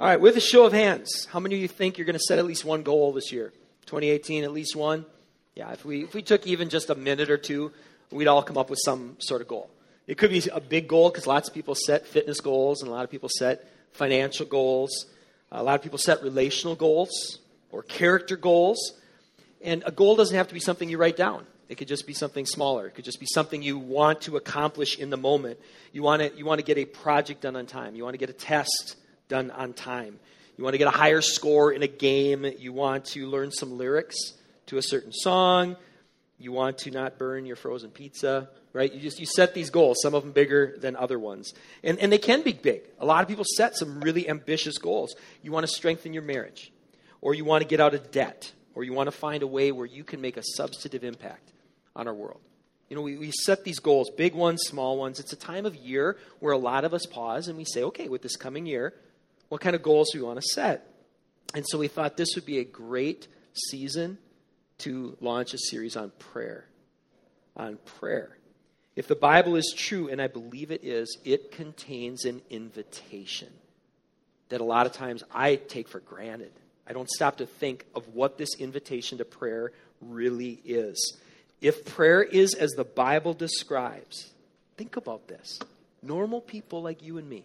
All right, with a show of hands, how many of you think you're going to set at least one goal this year? 2018, at least one? Yeah, if we, if we took even just a minute or two, we'd all come up with some sort of goal. It could be a big goal because lots of people set fitness goals and a lot of people set financial goals. A lot of people set relational goals or character goals. And a goal doesn't have to be something you write down. It could just be something smaller. It could just be something you want to accomplish in the moment. You want to, you want to get a project done on time. You want to get a test done on time. You want to get a higher score in a game. You want to learn some lyrics to a certain song. You want to not burn your frozen pizza, right? You just you set these goals, some of them bigger than other ones. And and they can be big. A lot of people set some really ambitious goals. You want to strengthen your marriage, or you want to get out of debt, or you want to find a way where you can make a substantive impact on our world. You know, we, we set these goals, big ones, small ones. It's a time of year where a lot of us pause and we say, okay, with this coming year, what kind of goals do we want to set? And so we thought this would be a great season to launch a series on prayer. On prayer. If the Bible is true, and I believe it is, it contains an invitation that a lot of times I take for granted. I don't stop to think of what this invitation to prayer really is. If prayer is as the Bible describes, think about this. Normal people like you and me,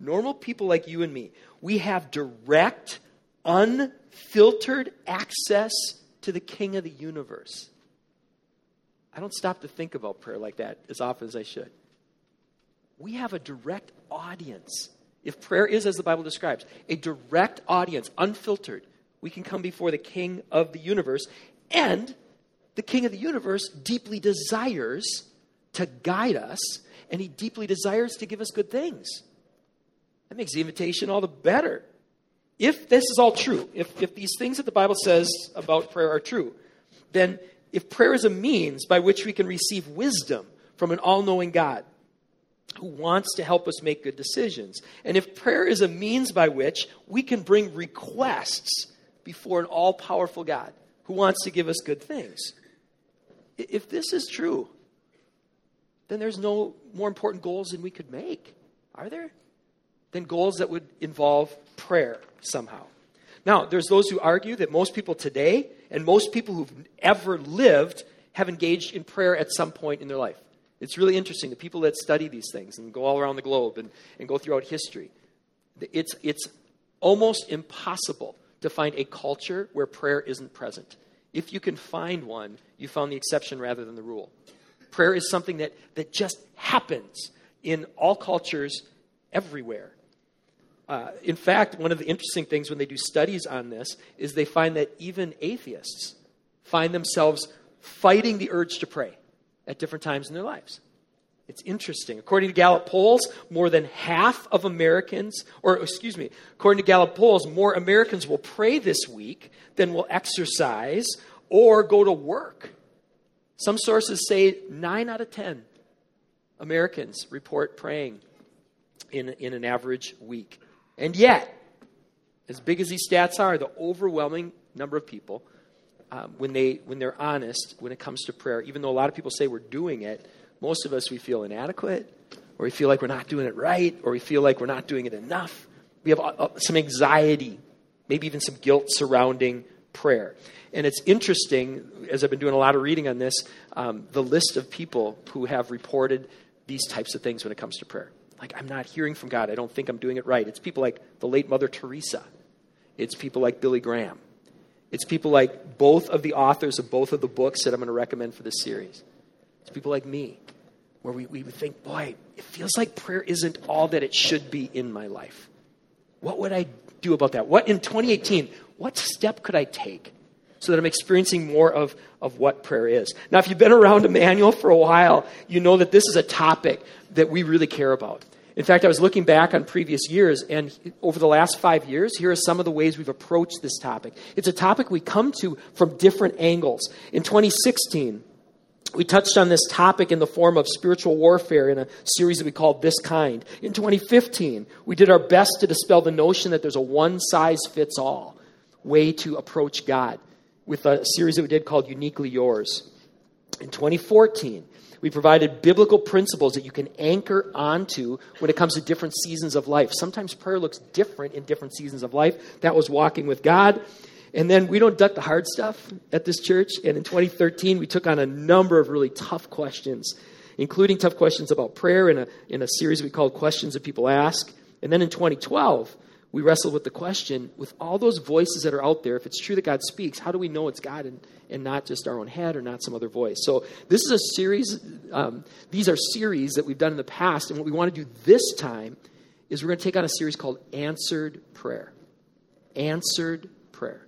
normal people like you and me, we have direct, unfiltered access to the King of the universe. I don't stop to think about prayer like that as often as I should. We have a direct audience. If prayer is as the Bible describes, a direct audience, unfiltered, we can come before the King of the universe. And the King of the universe deeply desires to guide us, and he deeply desires to give us good things. That makes the invitation all the better. If this is all true, if, if these things that the Bible says about prayer are true, then if prayer is a means by which we can receive wisdom from an all knowing God who wants to help us make good decisions, and if prayer is a means by which we can bring requests before an all powerful God who wants to give us good things, if this is true, then there's no more important goals than we could make, are there? Than goals that would involve prayer somehow. Now, there's those who argue that most people today and most people who've ever lived have engaged in prayer at some point in their life. It's really interesting. The people that study these things and go all around the globe and, and go throughout history, it's, it's almost impossible to find a culture where prayer isn't present. If you can find one, you found the exception rather than the rule. Prayer is something that, that just happens in all cultures everywhere. Uh, in fact, one of the interesting things when they do studies on this is they find that even atheists find themselves fighting the urge to pray at different times in their lives. It's interesting. According to Gallup polls, more than half of Americans, or excuse me, according to Gallup polls, more Americans will pray this week than will exercise or go to work. Some sources say 9 out of 10 Americans report praying in, in an average week. And yet, as big as these stats are, the overwhelming number of people, um, when, they, when they're honest, when it comes to prayer, even though a lot of people say we're doing it, most of us, we feel inadequate, or we feel like we're not doing it right, or we feel like we're not doing it enough. We have uh, uh some anxiety, maybe even some guilt surrounding prayer. And it's interesting, as I've been doing a lot of reading on this, um, the list of people who have reported these types of things when it comes to prayer like I'm not hearing from God. I don't think I'm doing it right. It's people like the late Mother Teresa. It's people like Billy Graham. It's people like both of the authors of both of the books that I'm going to recommend for this series. It's people like me, where we, we think, boy, it feels like prayer isn't all that it should be in my life. What would I do about that? What in 2018, what step could I take so that I'm experiencing more of, of what prayer is? Now, if you've been around Emmanuel for a while, you know that this is a topic that we really care about. In fact, I was looking back on previous years, and over the last five years, here are some of the ways we've approached this topic. It's a topic we come to from different angles. In 2016, we touched on this topic in the form of spiritual warfare in a series that we called This Kind. In 2015, we did our best to dispel the notion that there's a one size fits all way to approach God with a series that we did called Uniquely Yours. In 2014, We provided biblical principles that you can anchor onto when it comes to different seasons of life. Sometimes prayer looks different in different seasons of life. That was walking with God. And then we don't duck the hard stuff at this church. And in 2013, we took on a number of really tough questions, including tough questions about prayer in a, in a series we called Questions That People Ask. And then in 2012, we wrestled with the question with all those voices that are out there, if it's true that God speaks, how do we know it's God and, and not just our own head or not some other voice? So, this is a series, um, these are series that we've done in the past. And what we want to do this time is we're going to take on a series called Answered Prayer. Answered Prayer.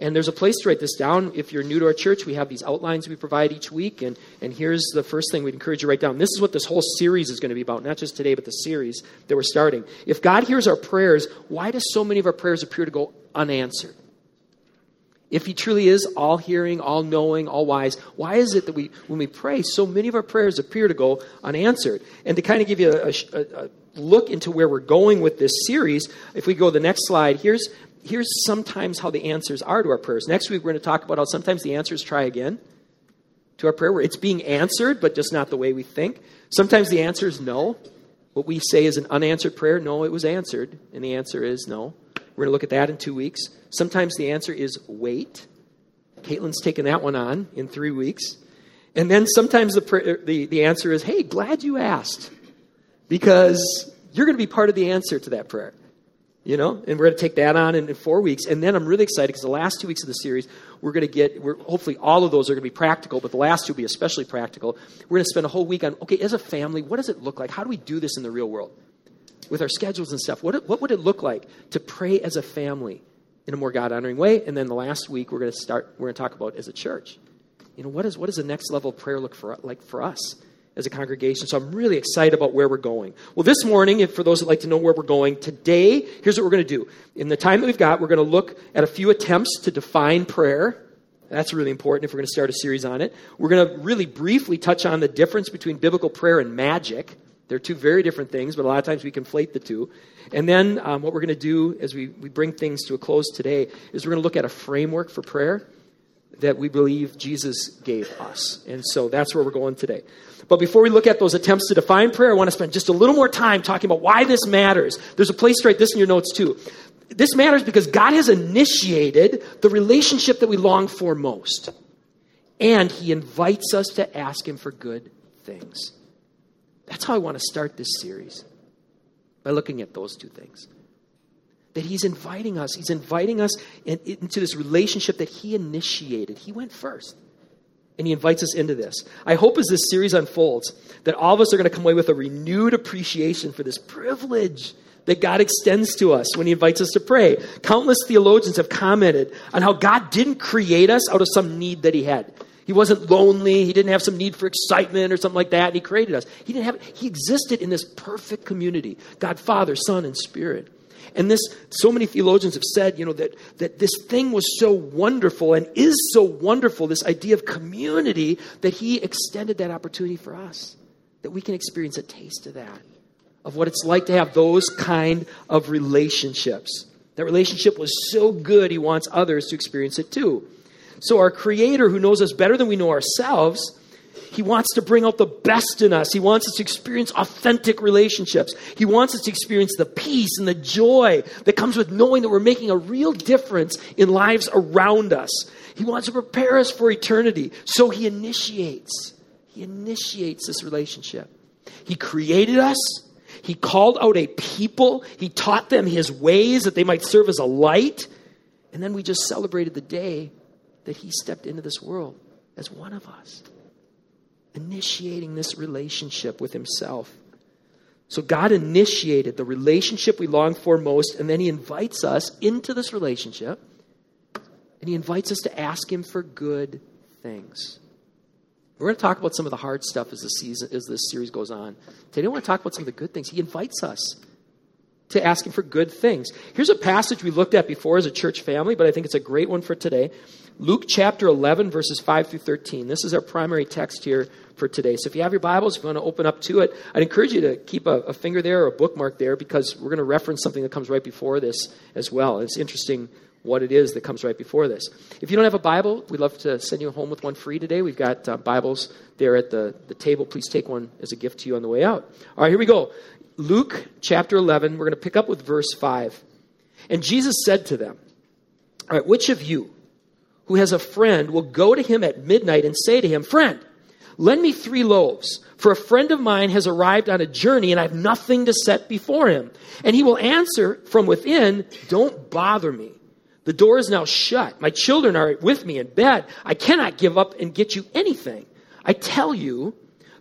And there's a place to write this down. If you're new to our church, we have these outlines we provide each week. And, and here's the first thing we'd encourage you to write down. This is what this whole series is going to be about, not just today, but the series that we're starting. If God hears our prayers, why do so many of our prayers appear to go unanswered? If He truly is all hearing, all knowing, all wise, why is it that we, when we pray, so many of our prayers appear to go unanswered? And to kind of give you a, a, a look into where we're going with this series, if we go to the next slide, here's here's sometimes how the answers are to our prayers. Next week, we're going to talk about how sometimes the answers try again to our prayer, where it's being answered, but just not the way we think. Sometimes the answer is no. What we say is an unanswered prayer, no, it was answered. And the answer is no. We're going to look at that in two weeks. Sometimes the answer is wait. Caitlin's taken that one on in three weeks. And then sometimes the, prayer, the, the answer is, hey, glad you asked, because you're going to be part of the answer to that prayer you know and we're going to take that on in, in four weeks. And then i'm really excited because the last two weeks of the series we're going to get we're, hopefully all of those are going to be practical but the last two will be especially practical. We're going to spend a whole week on okay as a family what does it look like? How do we do this in the real world? With our schedules and stuff what, what would it look like to pray as a family in a more god honoring way? And then the last week we're going to start we're going to talk about as a church. You know what is what does the next level of prayer look for like for us as a congregation. So I'm really excited about where we're going. Well, this morning, if for those that like to know where we're going, today, here's what we're going to do. In the time that we've got, we're going to look at a few attempts to define prayer. That's really important if we're going to start a series on it. We're going to really briefly touch on the difference between biblical prayer and magic. They're two very different things, but a lot of times we conflate the two. And then um, what we're going to do as we, we bring things to a close today is we're going to look at a framework for prayer that we believe Jesus gave us. And so that's where we're going today. But before we look at those attempts to define prayer, I want to spend just a little more time talking about why this matters. There's a place to write this in your notes too. This matters because God has initiated the relationship that we long for most. And He invites us to ask Him for good things. That's how I want to start this series by looking at those two things. That He's inviting us, He's inviting us into this relationship that He initiated. He went first and he invites us into this. I hope as this series unfolds that all of us are going to come away with a renewed appreciation for this privilege that God extends to us when he invites us to pray. Countless theologians have commented on how God didn't create us out of some need that he had. He wasn't lonely, he didn't have some need for excitement or something like that, and he created us. He didn't have he existed in this perfect community. God Father, Son, and Spirit. And this, so many theologians have said, you know, that, that this thing was so wonderful and is so wonderful, this idea of community, that he extended that opportunity for us, that we can experience a taste of that, of what it's like to have those kind of relationships. That relationship was so good, he wants others to experience it too. So, our Creator, who knows us better than we know ourselves, he wants to bring out the best in us. He wants us to experience authentic relationships. He wants us to experience the peace and the joy that comes with knowing that we're making a real difference in lives around us. He wants to prepare us for eternity. So he initiates. He initiates this relationship. He created us. He called out a people. He taught them his ways that they might serve as a light. And then we just celebrated the day that he stepped into this world as one of us initiating this relationship with Himself. So God initiated the relationship we long for most, and then He invites us into this relationship, and He invites us to ask Him for good things. We're going to talk about some of the hard stuff as the season as this series goes on. Today, I want to talk about some of the good things. He invites us to ask Him for good things. Here's a passage we looked at before as a church family, but I think it's a great one for today. Luke chapter 11, verses 5 through 13. This is our primary text here for today. So if you have your Bibles, if you want to open up to it, I'd encourage you to keep a, a finger there or a bookmark there because we're going to reference something that comes right before this as well. It's interesting what it is that comes right before this. If you don't have a Bible, we'd love to send you home with one free today. We've got uh, Bibles there at the, the table. Please take one as a gift to you on the way out. All right, here we go. Luke chapter 11, we're going to pick up with verse 5. And Jesus said to them, All right, which of you who has a friend will go to him at midnight and say to him, Friend, lend me three loaves, for a friend of mine has arrived on a journey and I have nothing to set before him. And he will answer from within, Don't bother me. The door is now shut. My children are with me in bed. I cannot give up and get you anything. I tell you,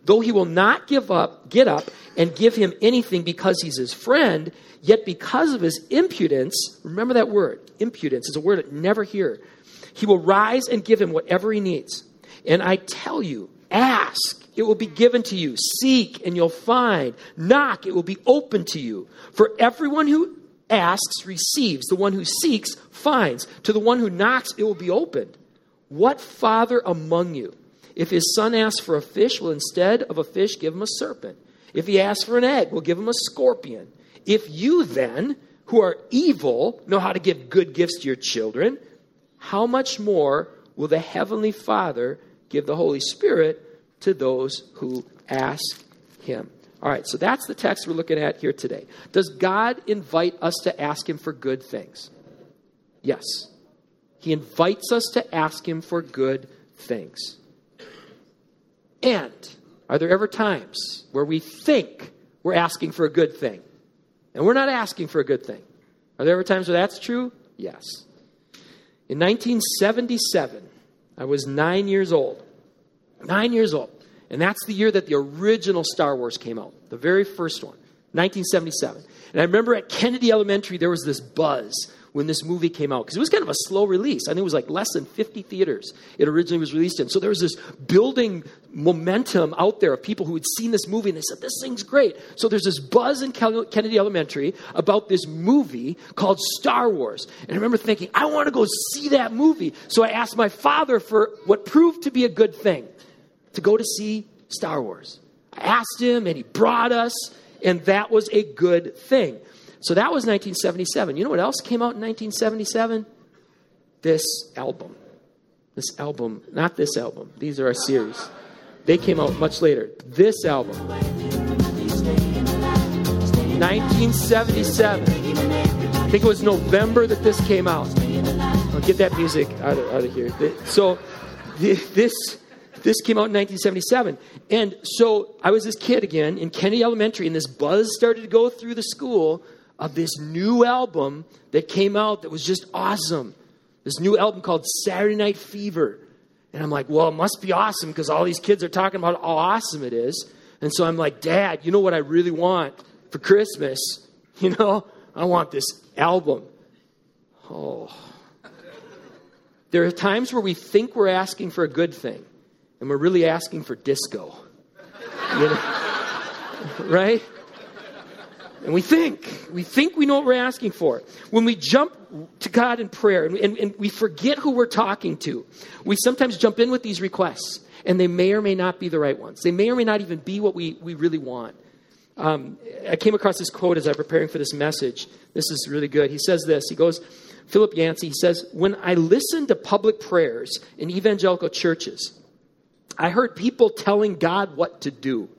though he will not give up, get up and give him anything because he's his friend, yet because of his impudence, remember that word, impudence is a word that never hear he will rise and give him whatever he needs. And I tell you, ask, it will be given to you. Seek, and you'll find. Knock, it will be open to you. For everyone who asks receives. The one who seeks finds. To the one who knocks, it will be opened. What father among you, if his son asks for a fish, will instead of a fish give him a serpent? If he asks for an egg, will give him a scorpion? If you then, who are evil, know how to give good gifts to your children, how much more will the Heavenly Father give the Holy Spirit to those who ask Him? All right, so that's the text we're looking at here today. Does God invite us to ask Him for good things? Yes. He invites us to ask Him for good things. And are there ever times where we think we're asking for a good thing and we're not asking for a good thing? Are there ever times where that's true? Yes. In 1977, I was nine years old. Nine years old. And that's the year that the original Star Wars came out, the very first one, 1977. And I remember at Kennedy Elementary, there was this buzz when this movie came out because it was kind of a slow release. I think it was like less than 50 theaters it originally was released in. So there was this building momentum out there of people who had seen this movie and they said, This thing's great. So there's this buzz in Kennedy Elementary about this movie called Star Wars. And I remember thinking, I want to go see that movie. So I asked my father for what proved to be a good thing to go to see Star Wars. I asked him and he brought us, and that was a good thing. So that was 1977. You know what else came out in 1977? This album. This album, not this album. These are a series. They came out much later. This album. 1977. I think it was November that this came out. I'll get that music out of, out of here. So this this came out in 1977. And so I was this kid again in Kennedy Elementary, and this buzz started to go through the school of this new album that came out that was just awesome. This new album called Saturday Night Fever. And I'm like, well, it must be awesome because all these kids are talking about how awesome it is. And so I'm like, Dad, you know what I really want for Christmas? You know, I want this album. Oh. There are times where we think we're asking for a good thing, and we're really asking for disco. You know? right? And we think, we think we know what we're asking for. When we jump to God in prayer and, and, and, we forget who we're talking to, we sometimes jump in with these requests, and they may or may not be the right ones. They may or may not even be what we, we really want. Um, I came across this quote as I was preparing for this message. This is really good. He says this He goes, Philip Yancey, he says, When I listened to public prayers in evangelical churches, I heard people telling God what to do,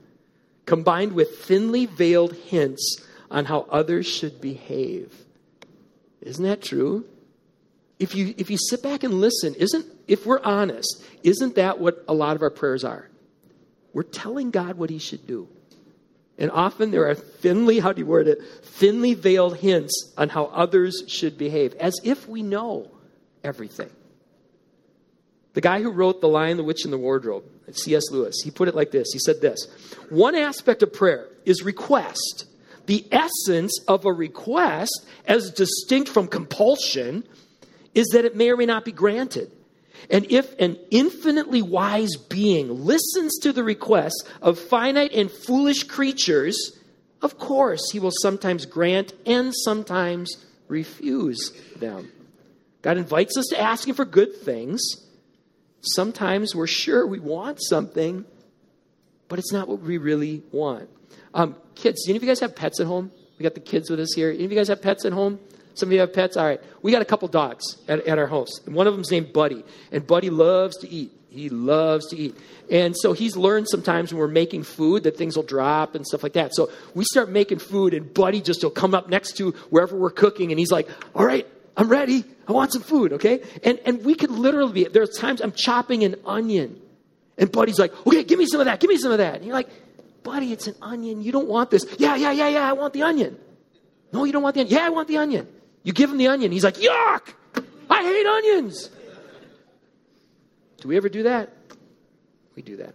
combined with thinly veiled hints on how others should behave. Isn't that true? If you, if you sit back and listen, isn't, if we're honest, isn't that what a lot of our prayers are? We're telling God what He should do. And often there are thinly, how do you word it? Thinly veiled hints on how others should behave, as if we know everything. The guy who wrote The Lion, the Witch, and the Wardrobe, C.S. Lewis, he put it like this. He said this One aspect of prayer is request the essence of a request, as distinct from compulsion, is that it may or may not be granted. And if an infinitely wise being listens to the requests of finite and foolish creatures, Of course, He will sometimes grant and sometimes refuse them. God invites us to ask Him for good things. Sometimes we're sure we want something, but it's not what we really want. Um, kids, do any of you guys have pets at home? We got the kids with us here. Any of you guys have pets at home? Some of you have pets? All right. We got a couple dogs at, at our house. And one of them's named Buddy. And Buddy loves to eat. He loves to eat. And so he's learned sometimes when we're making food that things will drop and stuff like that. So we start making food, and Buddy just will come up next to wherever we're cooking, and he's like, All right, I'm ready. I want some food, okay? And, and we could literally be, there's times I'm chopping an onion, and Buddy's like, Okay, give me some of that, give me some of that. And you're like, Buddy, it's an onion. You don't want this. Yeah, yeah, yeah, yeah, I want the onion. No, you don't want the onion. Yeah, I want the onion. You give him the onion. He's like, Yuck! I hate onions. Do we ever do that? We do that.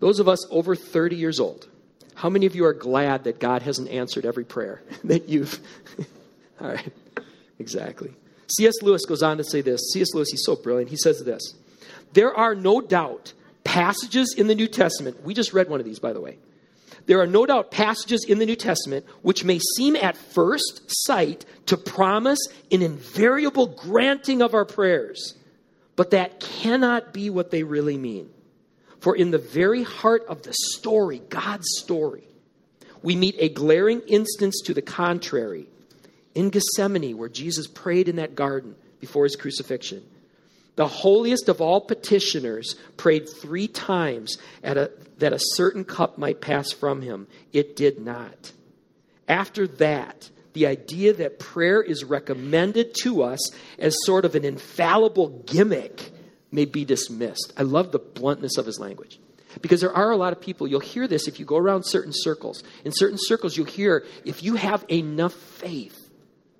Those of us over 30 years old, how many of you are glad that God hasn't answered every prayer that you've. All right, exactly. C.S. Lewis goes on to say this. C.S. Lewis, he's so brilliant. He says this There are no doubt passages in the New Testament. We just read one of these, by the way. There are no doubt passages in the New Testament which may seem at first sight to promise an invariable granting of our prayers. But that cannot be what they really mean. For in the very heart of the story, God's story, we meet a glaring instance to the contrary. In Gethsemane, where Jesus prayed in that garden before his crucifixion, the holiest of all petitioners prayed three times a, that a certain cup might pass from him. It did not. After that, the idea that prayer is recommended to us as sort of an infallible gimmick may be dismissed. I love the bluntness of his language. Because there are a lot of people, you'll hear this if you go around certain circles. In certain circles, you'll hear if you have enough faith,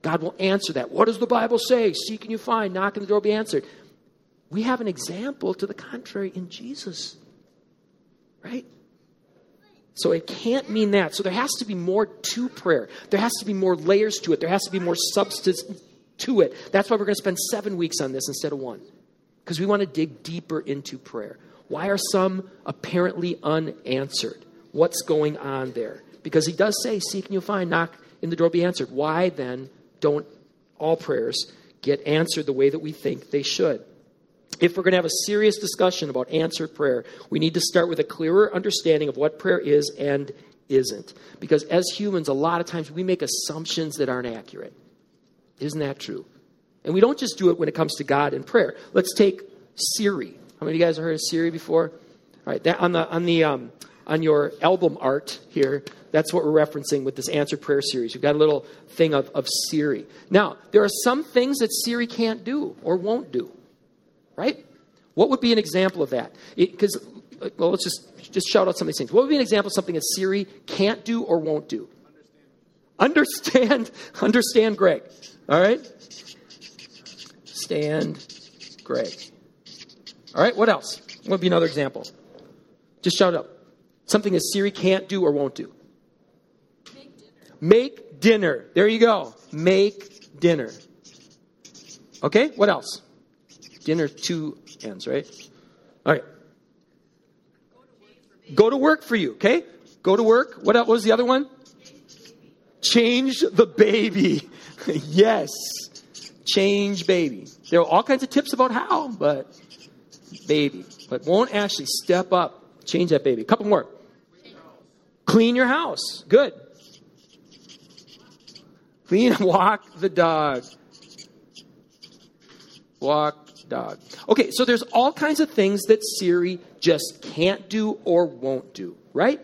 God will answer that. What does the Bible say? Seek and you find, knock and the door will be answered. We have an example to the contrary in Jesus. Right? So it can't mean that. So there has to be more to prayer. There has to be more layers to it. There has to be more substance to it. That's why we're going to spend seven weeks on this instead of one. Because we want to dig deeper into prayer. Why are some apparently unanswered? What's going on there? Because he does say, Seek and you'll find, knock and the door be answered. Why then don't all prayers get answered the way that we think they should? If we're going to have a serious discussion about answered prayer, we need to start with a clearer understanding of what prayer is and isn't. Because as humans, a lot of times we make assumptions that aren't accurate. Isn't that true? And we don't just do it when it comes to God and prayer. Let's take Siri. How many of you guys have heard of Siri before? All right, that on the on the um, on your album art here, that's what we're referencing with this answered prayer series. We've got a little thing of, of Siri. Now, there are some things that Siri can't do or won't do right? What would be an example of that? Because, uh, well, let's just, just shout out some of these things. What would be an example of something that Siri can't do or won't do? Understand, understand Greg. All right? Stand Greg. All right, what else? What would be another example? Just shout out. Something that Siri can't do or won't do. Make dinner. Make dinner. There you go. Make dinner. Okay, what else? Dinner two ends, right? All right. Go to work for you, okay? Go to work. What was the other one? Change the baby. yes. Change baby. There are all kinds of tips about how, but baby. But won't actually step up, change that baby. A couple more. Clean your house. Good. Clean, walk the dog. Walk dog. Okay, so there's all kinds of things that Siri just can't do or won't do, right?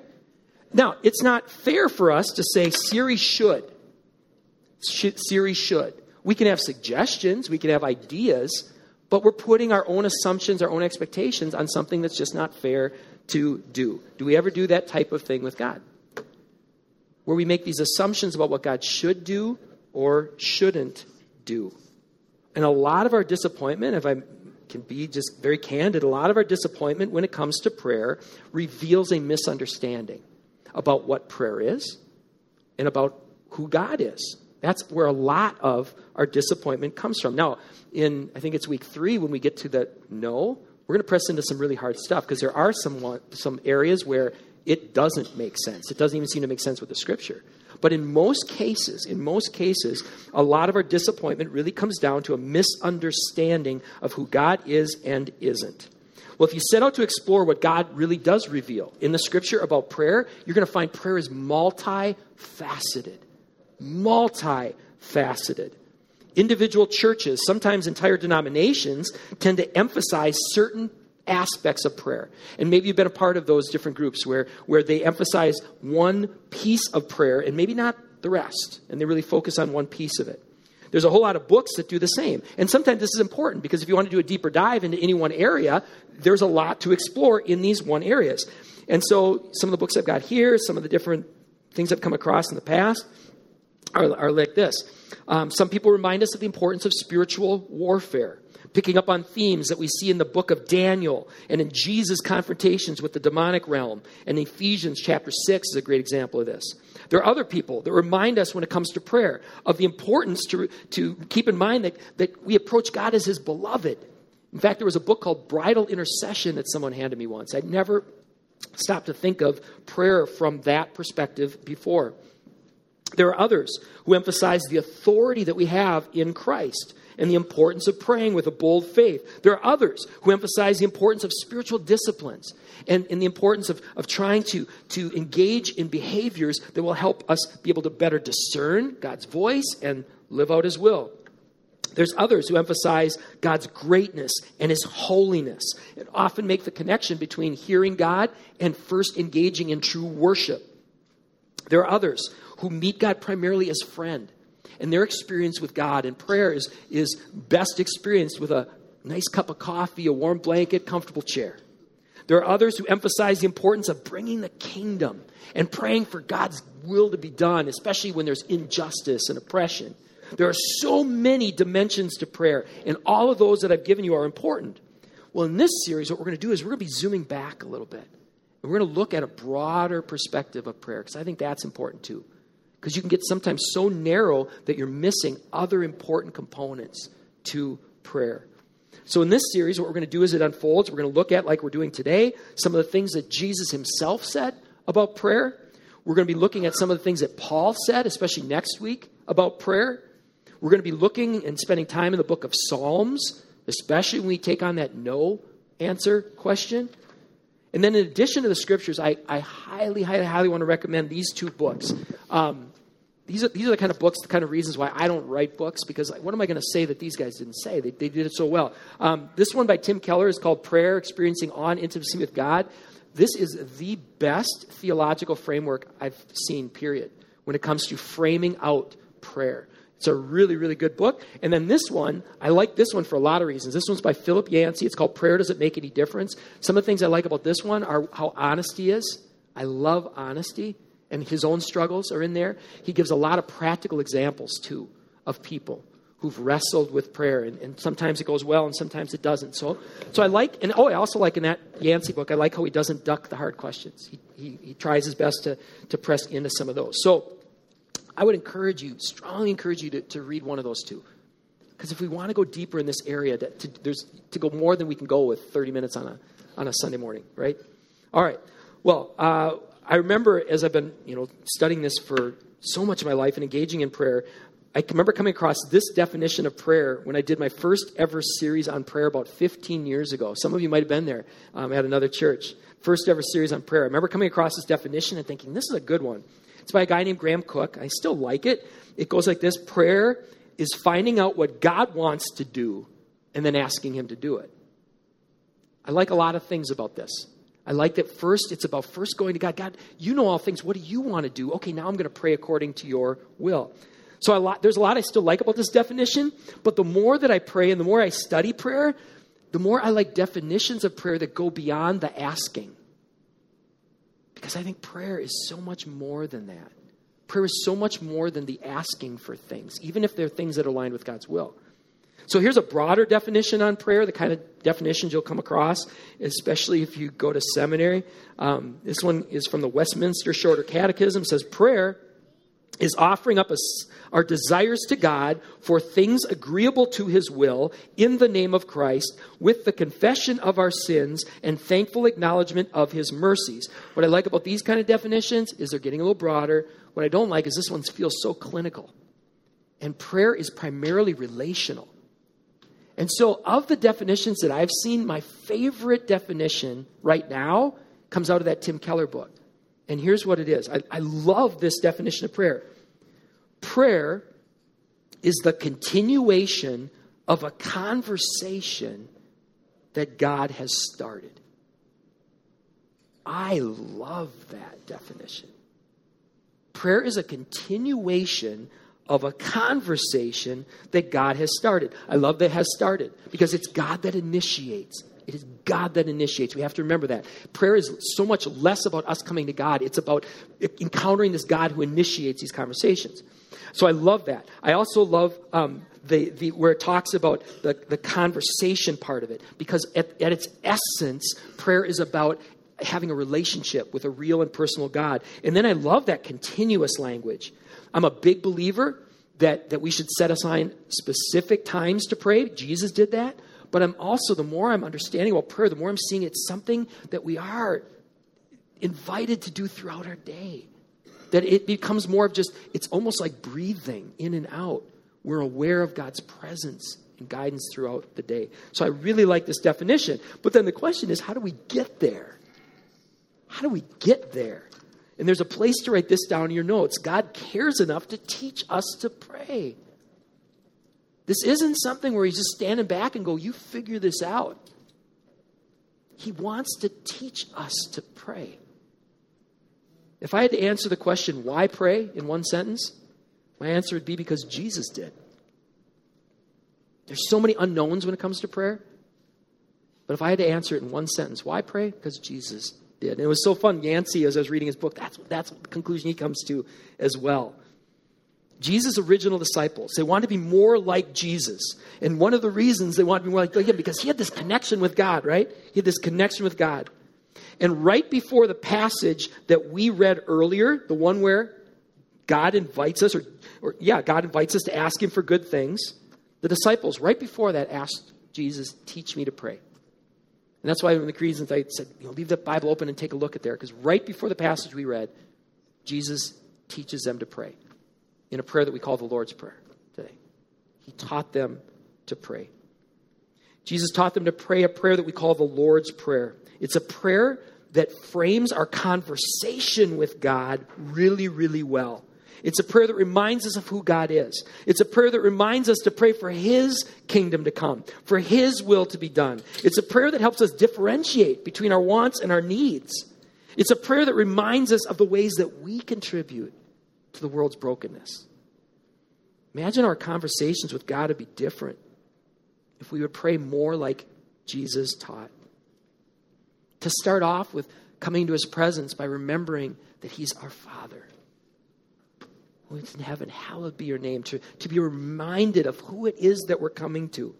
Now, it's not fair for us to say Siri should. Siri should. We can have suggestions, we can have ideas, but we're putting our own assumptions, our own expectations on something that's just not fair to do. Do we ever do that type of thing with God? Where we make these assumptions about what God should do or shouldn't do. And a lot of our disappointment, if I can be just very candid, a lot of our disappointment when it comes to prayer reveals a misunderstanding about what prayer is and about who God is. That's where a lot of our disappointment comes from. Now, in I think it's week three when we get to the no, we're going to press into some really hard stuff because there are some some areas where it doesn't make sense. It doesn't even seem to make sense with the scripture. But in most cases, in most cases, a lot of our disappointment really comes down to a misunderstanding of who God is and isn't. Well, if you set out to explore what God really does reveal in the scripture about prayer, you're going to find prayer is multifaceted. Multifaceted. Individual churches, sometimes entire denominations, tend to emphasize certain aspects of prayer. And maybe you've been a part of those different groups where, where they emphasize one piece of prayer and maybe not the rest, and they really focus on one piece of it. There's a whole lot of books that do the same. And sometimes this is important because if you want to do a deeper dive into any one area, there's a lot to explore in these one areas. And so some of the books I've got here, some of the different things I've come across in the past are, are like this. Um, some people remind us of the importance of spiritual warfare picking up on themes that we see in the book of Daniel and in Jesus' confrontations with the demonic realm. And Ephesians chapter 6 is a great example of this. There are other people that remind us when it comes to prayer of the importance to, to keep in mind that, that we approach God as his beloved. In fact, there was a book called Bridal Intercession that someone handed me once. I'd never stopped to think of prayer from that perspective before. There are others who emphasize the authority that we have in Christ and the importance of praying with a bold faith. There are others who emphasize the importance of spiritual disciplines and, and the importance of, of trying to, to engage in behaviors that will help us be able to better discern God's voice and live out His will. There's others who emphasize God's greatness and His holiness and often make the connection between hearing God and first engaging in true worship. There are others who meet God primarily as friend and their experience with God and prayer is, is best experienced with a nice cup of coffee, a warm blanket, comfortable chair. There are others who emphasize the importance of bringing the kingdom and praying for God's will to be done, especially when there's injustice and oppression. There are so many dimensions to prayer, and all of those that I've given you are important. Well, in this series, what we're going to do is we're going to be zooming back a little bit. And we're going to look at a broader perspective of prayer, because I think that's important too because you can get sometimes so narrow that you're missing other important components to prayer. So, in this series, what we're going to do as it unfolds, we're going to look at, like we're doing today, some of the things that Jesus himself said about prayer. We're going to be looking at some of the things that Paul said, especially next week, about prayer. We're going to be looking and spending time in the book of Psalms, especially when we take on that no answer question. And then, in addition to the scriptures, I, I highly, highly, highly want to recommend these two books. Um, these are, these are the kind of books, the kind of reasons why I don't write books, because what am I going to say that these guys didn't say? They, they did it so well. Um, this one by Tim Keller is called Prayer Experiencing On Intimacy with God. This is the best theological framework I've seen, period, when it comes to framing out prayer. It's a really, really good book. And then this one, I like this one for a lot of reasons. This one's by Philip Yancey. It's called Prayer Does It Make Any Difference? Some of the things I like about this one are how honest he is. I love honesty, and his own struggles are in there. He gives a lot of practical examples, too, of people who've wrestled with prayer. And, and sometimes it goes well, and sometimes it doesn't. So, so I like, and oh, I also like in that Yancey book, I like how he doesn't duck the hard questions. He, he, he tries his best to, to press into some of those. So, I would encourage you, strongly encourage you to, to read one of those two. Because if we want to go deeper in this area, that to, there's, to go more than we can go with 30 minutes on a, on a Sunday morning, right? All right. Well, uh, I remember as I've been, you know, studying this for so much of my life and engaging in prayer, I remember coming across this definition of prayer when I did my first ever series on prayer about 15 years ago. Some of you might have been there um, at another church. First ever series on prayer. I remember coming across this definition and thinking, this is a good one. It's by a guy named Graham Cooke. I still like it. It goes like this Prayer is finding out what God wants to do and then asking Him to do it. I like a lot of things about this. I like that first, it's about first going to God. God, you know all things. What do you want to do? Okay, now I'm going to pray according to your will. So lot, there's a lot I still like about this definition, but the more that I pray and the more I study prayer, the more I like definitions of prayer that go beyond the asking. Because I think prayer is so much more than that. Prayer is so much more than the asking for things, even if they're things that are aligned with God's will. So here's a broader definition on prayer, the kind of definitions you'll come across, especially if you go to seminary. Um, this one is from the Westminster Shorter Catechism. It says prayer is offering up a, our desires to God for things agreeable to his will in the name of Christ with the confession of our sins and thankful acknowledgement of his mercies. What I like about these kind of definitions is they're getting a little broader. What I don't like is this one feels so clinical. And prayer is primarily relational. And so, of the definitions that I've seen, my favorite definition right now comes out of that Tim Keller book. And here's what it is I, I love this definition of prayer. Prayer is the continuation of a conversation that God has started. I love that definition. Prayer is a continuation of a conversation that God has started. I love that has started because it's God that initiates. It is God that initiates. We have to remember that. Prayer is so much less about us coming to God, it's about encountering this God who initiates these conversations. So I love that. I also love um, the, the, where it talks about the, the conversation part of it because at, at its essence, prayer is about having a relationship with a real and personal God. And then I love that continuous language. I'm a big believer that, that we should set aside specific times to pray. Jesus did that. But I'm also, the more I'm understanding about prayer, the more I'm seeing it's something that we are invited to do throughout our day. That it becomes more of just, it's almost like breathing in and out. We're aware of God's presence and guidance throughout the day. So I really like this definition. But then the question is, how do we get there? How do we get there? And there's a place to write this down in your notes. God cares enough to teach us to pray. This isn't something where he's just standing back and go, You figure this out. He wants to teach us to pray. If I had to answer the question, why pray, in one sentence, my answer would be because Jesus did. There's so many unknowns when it comes to prayer. But if I had to answer it in one sentence, why pray? Because Jesus did. And it was so fun. Yancey, as I was reading his book, that's, that's the conclusion he comes to as well. Jesus' original disciples, they wanted to be more like Jesus. And one of the reasons they wanted to be more like him, because he had this connection with God, right? He had this connection with God. And right before the passage that we read earlier, the one where God invites us, or, or yeah, God invites us to ask him for good things, the disciples, right before that, asked Jesus, teach me to pray. And that's why in the Creeds, I said, you know, leave the Bible open and take a look at there, because right before the passage we read, Jesus teaches them to pray in a prayer that we call the Lord's Prayer today. He taught them to pray. Jesus taught them to pray a prayer that we call the Lord's Prayer. It's a prayer that frames our conversation with God really, really well. It's a prayer that reminds us of who God is. It's a prayer that reminds us to pray for His kingdom to come, for His will to be done. It's a prayer that helps us differentiate between our wants and our needs. It's a prayer that reminds us of the ways that we contribute to the world's brokenness. Imagine our conversations with God would be different if we would pray more like Jesus taught. To start off with coming to his presence by remembering that he's our Father. Who is in heaven, hallowed be your name. To, to be reminded of who it is that we're coming to.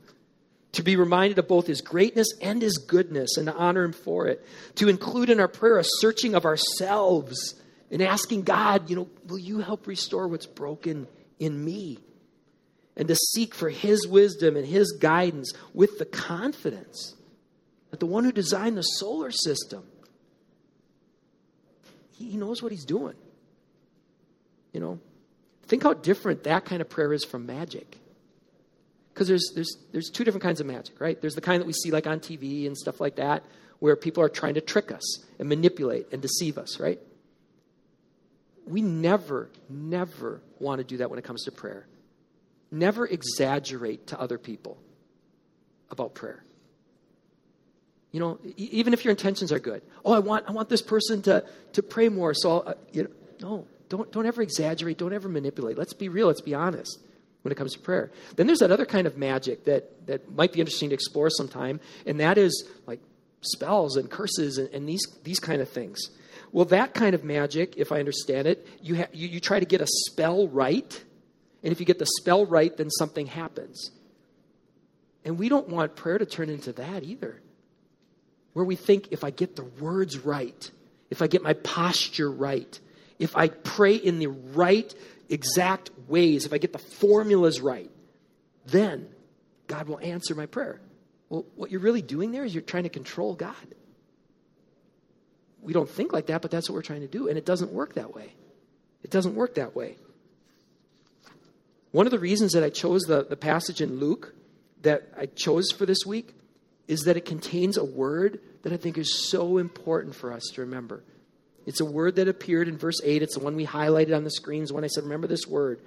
To be reminded of both his greatness and his goodness and to honor him for it. To include in our prayer a searching of ourselves and asking God, you know, will you help restore what's broken in me? And to seek for His wisdom and His guidance with the confidence that the one who designed the solar system, He knows what He's doing. You know, think how different that kind of prayer is from magic. Because there's, there's, there's two different kinds of magic, right? There's the kind that we see like on TV and stuff like that, where people are trying to trick us and manipulate and deceive us, right? We never, never want to do that when it comes to prayer. Never exaggerate to other people about prayer. You know, even if your intentions are good. Oh, I want, I want this person to, to pray more. So, uh, you know, no, don't, don't ever exaggerate. Don't ever manipulate. Let's be real. Let's be honest when it comes to prayer. Then there's that other kind of magic that, that might be interesting to explore sometime, and that is like spells and curses and, and these, these kind of things. Well, that kind of magic, if I understand it, you, ha- you, you try to get a spell right. And if you get the spell right, then something happens. And we don't want prayer to turn into that either. Where we think if I get the words right, if I get my posture right, if I pray in the right exact ways, if I get the formulas right, then God will answer my prayer. Well, what you're really doing there is you're trying to control God. We don't think like that, but that's what we're trying to do. And it doesn't work that way. It doesn't work that way. One of the reasons that I chose the, the passage in Luke that I chose for this week is that it contains a word that I think is so important for us to remember. It's a word that appeared in verse 8. It's the one we highlighted on the screens when I said, Remember this word.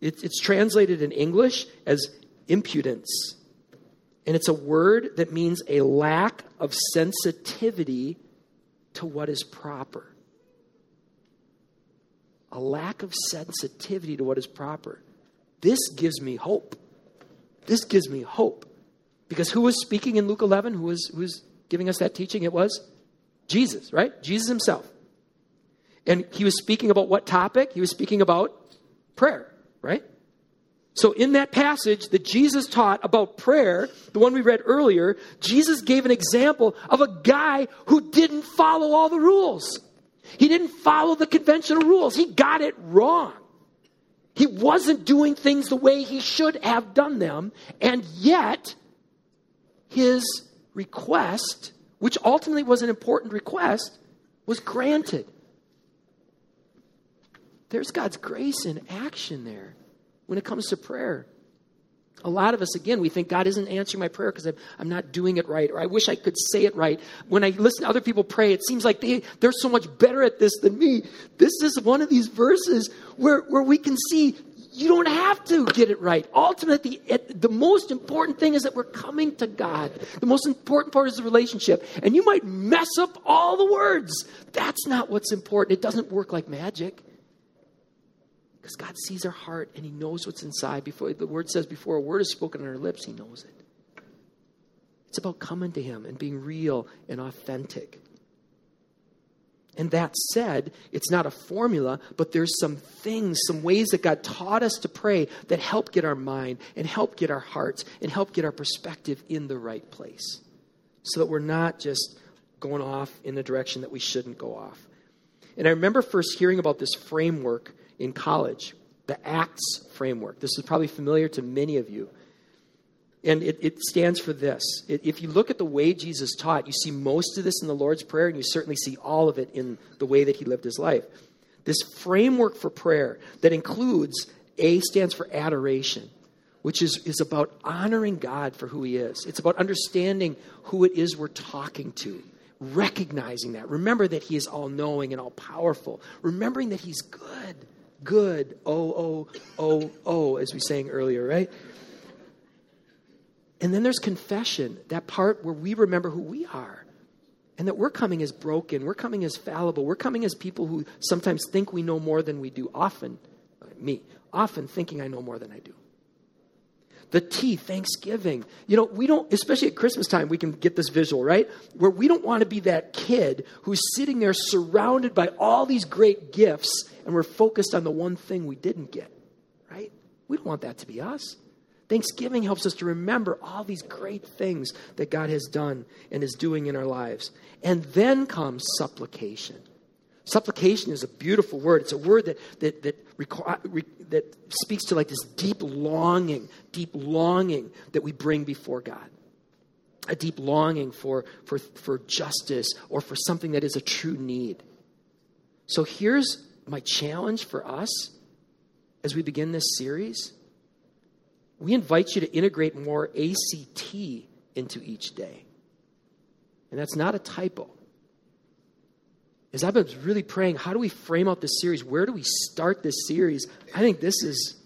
It, it's translated in English as impudence. And it's a word that means a lack of sensitivity to what is proper. A lack of sensitivity to what is proper. This gives me hope. This gives me hope. Because who was speaking in Luke 11? Who was, who was giving us that teaching? It was Jesus, right? Jesus himself. And he was speaking about what topic? He was speaking about prayer, right? So, in that passage that Jesus taught about prayer, the one we read earlier, Jesus gave an example of a guy who didn't follow all the rules. He didn't follow the conventional rules. He got it wrong. He wasn't doing things the way he should have done them, and yet his request, which ultimately was an important request, was granted. There's God's grace in action there when it comes to prayer. A lot of us, again, we think God isn't answering my prayer because I'm, not doing it right, or I wish I could say it right. When I listen to other people pray, it seems like they, they're so much better at this than me. This is one of these verses where, where we can see you don't have to get it right. Ultimately, the most important thing is that we're coming to God. The most important part is the relationship. And you might mess up all the words. That's not what's important. It doesn't work like magic. Because God sees our heart and He knows what's inside. Before the word says, before a word is spoken on our lips, He knows it. It's about coming to Him and being real and authentic. And that said, it's not a formula, but there's some things, some ways that God taught us to pray that help get our mind and help get our hearts and help get our perspective in the right place. So that we're not just going off in a direction that we shouldn't go off. And I remember first hearing about this framework in college, the ACTS framework. This is probably familiar to many of you. And it, it stands for this. If you look at the way Jesus taught, you see most of this in the Lord's Prayer, and you certainly see all of it in the way that he lived his life. This framework for prayer that includes A stands for adoration, which is, is about honoring God for who he is. It's about understanding who it is we're talking to, recognizing that. Remember that he is all knowing and all powerful, remembering that he's good good. Oh, oh, oh, oh, as we sang earlier, right? And then there's confession, that part where we remember who we are and that we're coming as broken, we're coming as fallible, we're coming as people who sometimes think we know more than we do, often, me, often thinking I know more than I do. The T, Thanksgiving. You know, we don't, especially at Christmas time, we can get this visual, right? Where we don't want to be that kid who's sitting there surrounded by all these great gifts and we're focused on the one thing we didn't get, right? We don't want that to be us. Thanksgiving helps us to remember all these great things that God has done and is doing in our lives. And then comes supplication. Supplication is a beautiful word. It's a word that, that, that, that speaks to like this deep longing, deep longing that we bring before God. A deep longing for, for, for justice or for something that is a true need. So here's my challenge for us as we begin this series we invite you to integrate more ACT into each day. And that's not a typo. As I've been really praying, how do we frame out this series? Where do we start this series? I think this is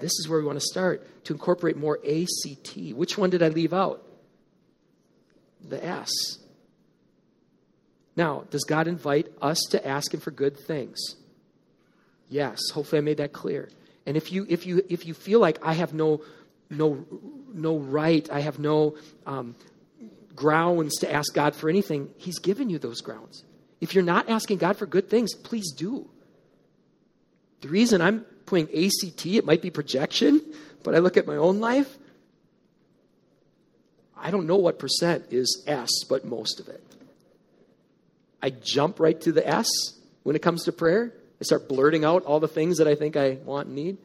this is where we want to start to incorporate more ACT. Which one did I leave out? The S. Now, does God invite us to ask Him for good things? Yes. Hopefully, I made that clear. And if you if you if you feel like I have no no no right, I have no um, grounds to ask God for anything, He's given you those grounds. If you're not asking God for good things, please do. The reason I'm putting ACT, it might be projection, but I look at my own life. I don't know what percent is S, but most of it. I jump right to the S when it comes to prayer. I start blurting out all the things that I think I want and need.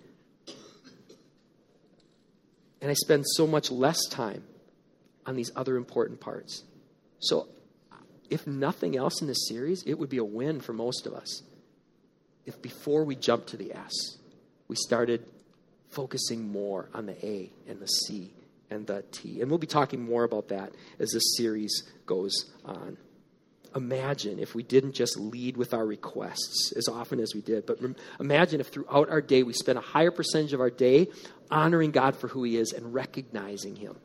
And I spend so much less time on these other important parts. So, if nothing else in this series, it would be a win for most of us. If before we jump to the S, we started focusing more on the A and the C and the T. And we'll be talking more about that as this series goes on. Imagine if we didn't just lead with our requests as often as we did, but imagine if throughout our day we spent a higher percentage of our day honoring God for who He is and recognizing Him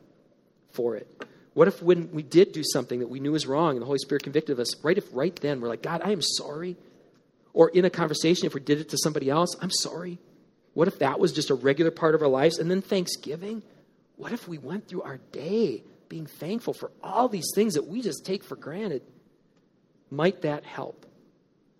for it. What if when we did do something that we knew was wrong and the Holy Spirit convicted us, right if right then we're like, God, I am sorry. Or in a conversation, if we did it to somebody else, I'm sorry. What if that was just a regular part of our lives? And then Thanksgiving, what if we went through our day being thankful for all these things that we just take for granted? Might that help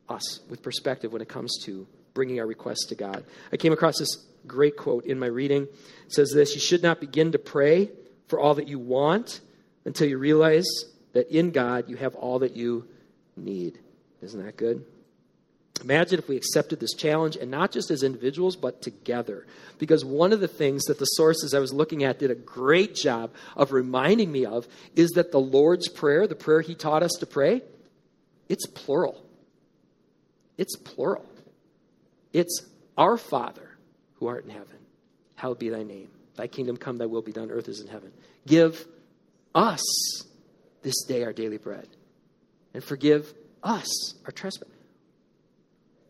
us with perspective when it comes to bringing our requests to God? I came across this great quote in my reading. It says this You should not begin to pray for all that you want until you realize that in God you have all that you need. Isn't that good? Imagine if we accepted this challenge and not just as individuals, but together. Because one of the things that the sources I was looking at did a great job of reminding me of is that the Lord's Prayer, the prayer He taught us to pray, it's plural. It's plural. It's our Father who art in heaven. Hallowed be thy name. Thy kingdom come, thy will be done, earth is in heaven. Give us this day our daily bread. And forgive us our trespass.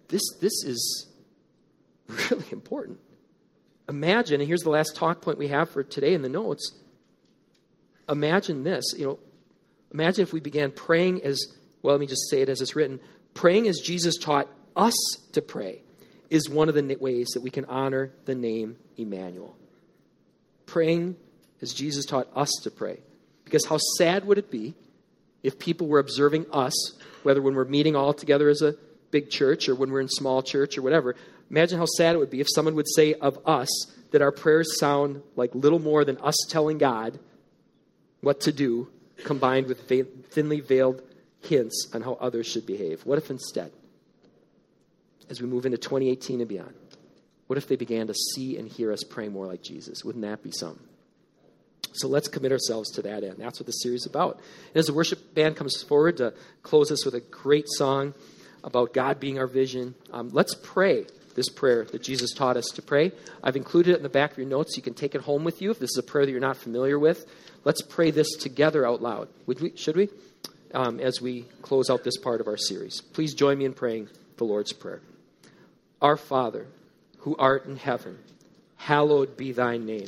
This, this is really important. Imagine, and here's the last talk point we have for today in the notes. Imagine this, you know, imagine if we began praying as, well, let me just say it as it's written, praying as Jesus taught us to pray is one of the ways that we can honor the name Emmanuel. Praying as Jesus taught us to pray. Because how sad would it be if people were observing us, whether when we're meeting all together as a big church or when we're in small church or whatever. Imagine how sad it would be if someone would say of us that our prayers sound like little more than us telling God what to do, combined with thinly veiled hints on how others should behave. What if instead, as we move into 2018 and beyond, what if they began to see and hear us pray more like Jesus? Wouldn't that be something? So let's commit ourselves to that end. That's what the series is about. And as the worship band comes forward to close us with a great song, about God being our vision. Um, let's pray this prayer that Jesus taught us to pray. I've included it in the back of your notes. You can take it home with you if this is a prayer that you're not familiar with. Let's pray this together out loud. Would we, should we? Um, as we close out this part of our series. Please join me in praying the Lord's Prayer. Our Father, who art in heaven, hallowed be thy name.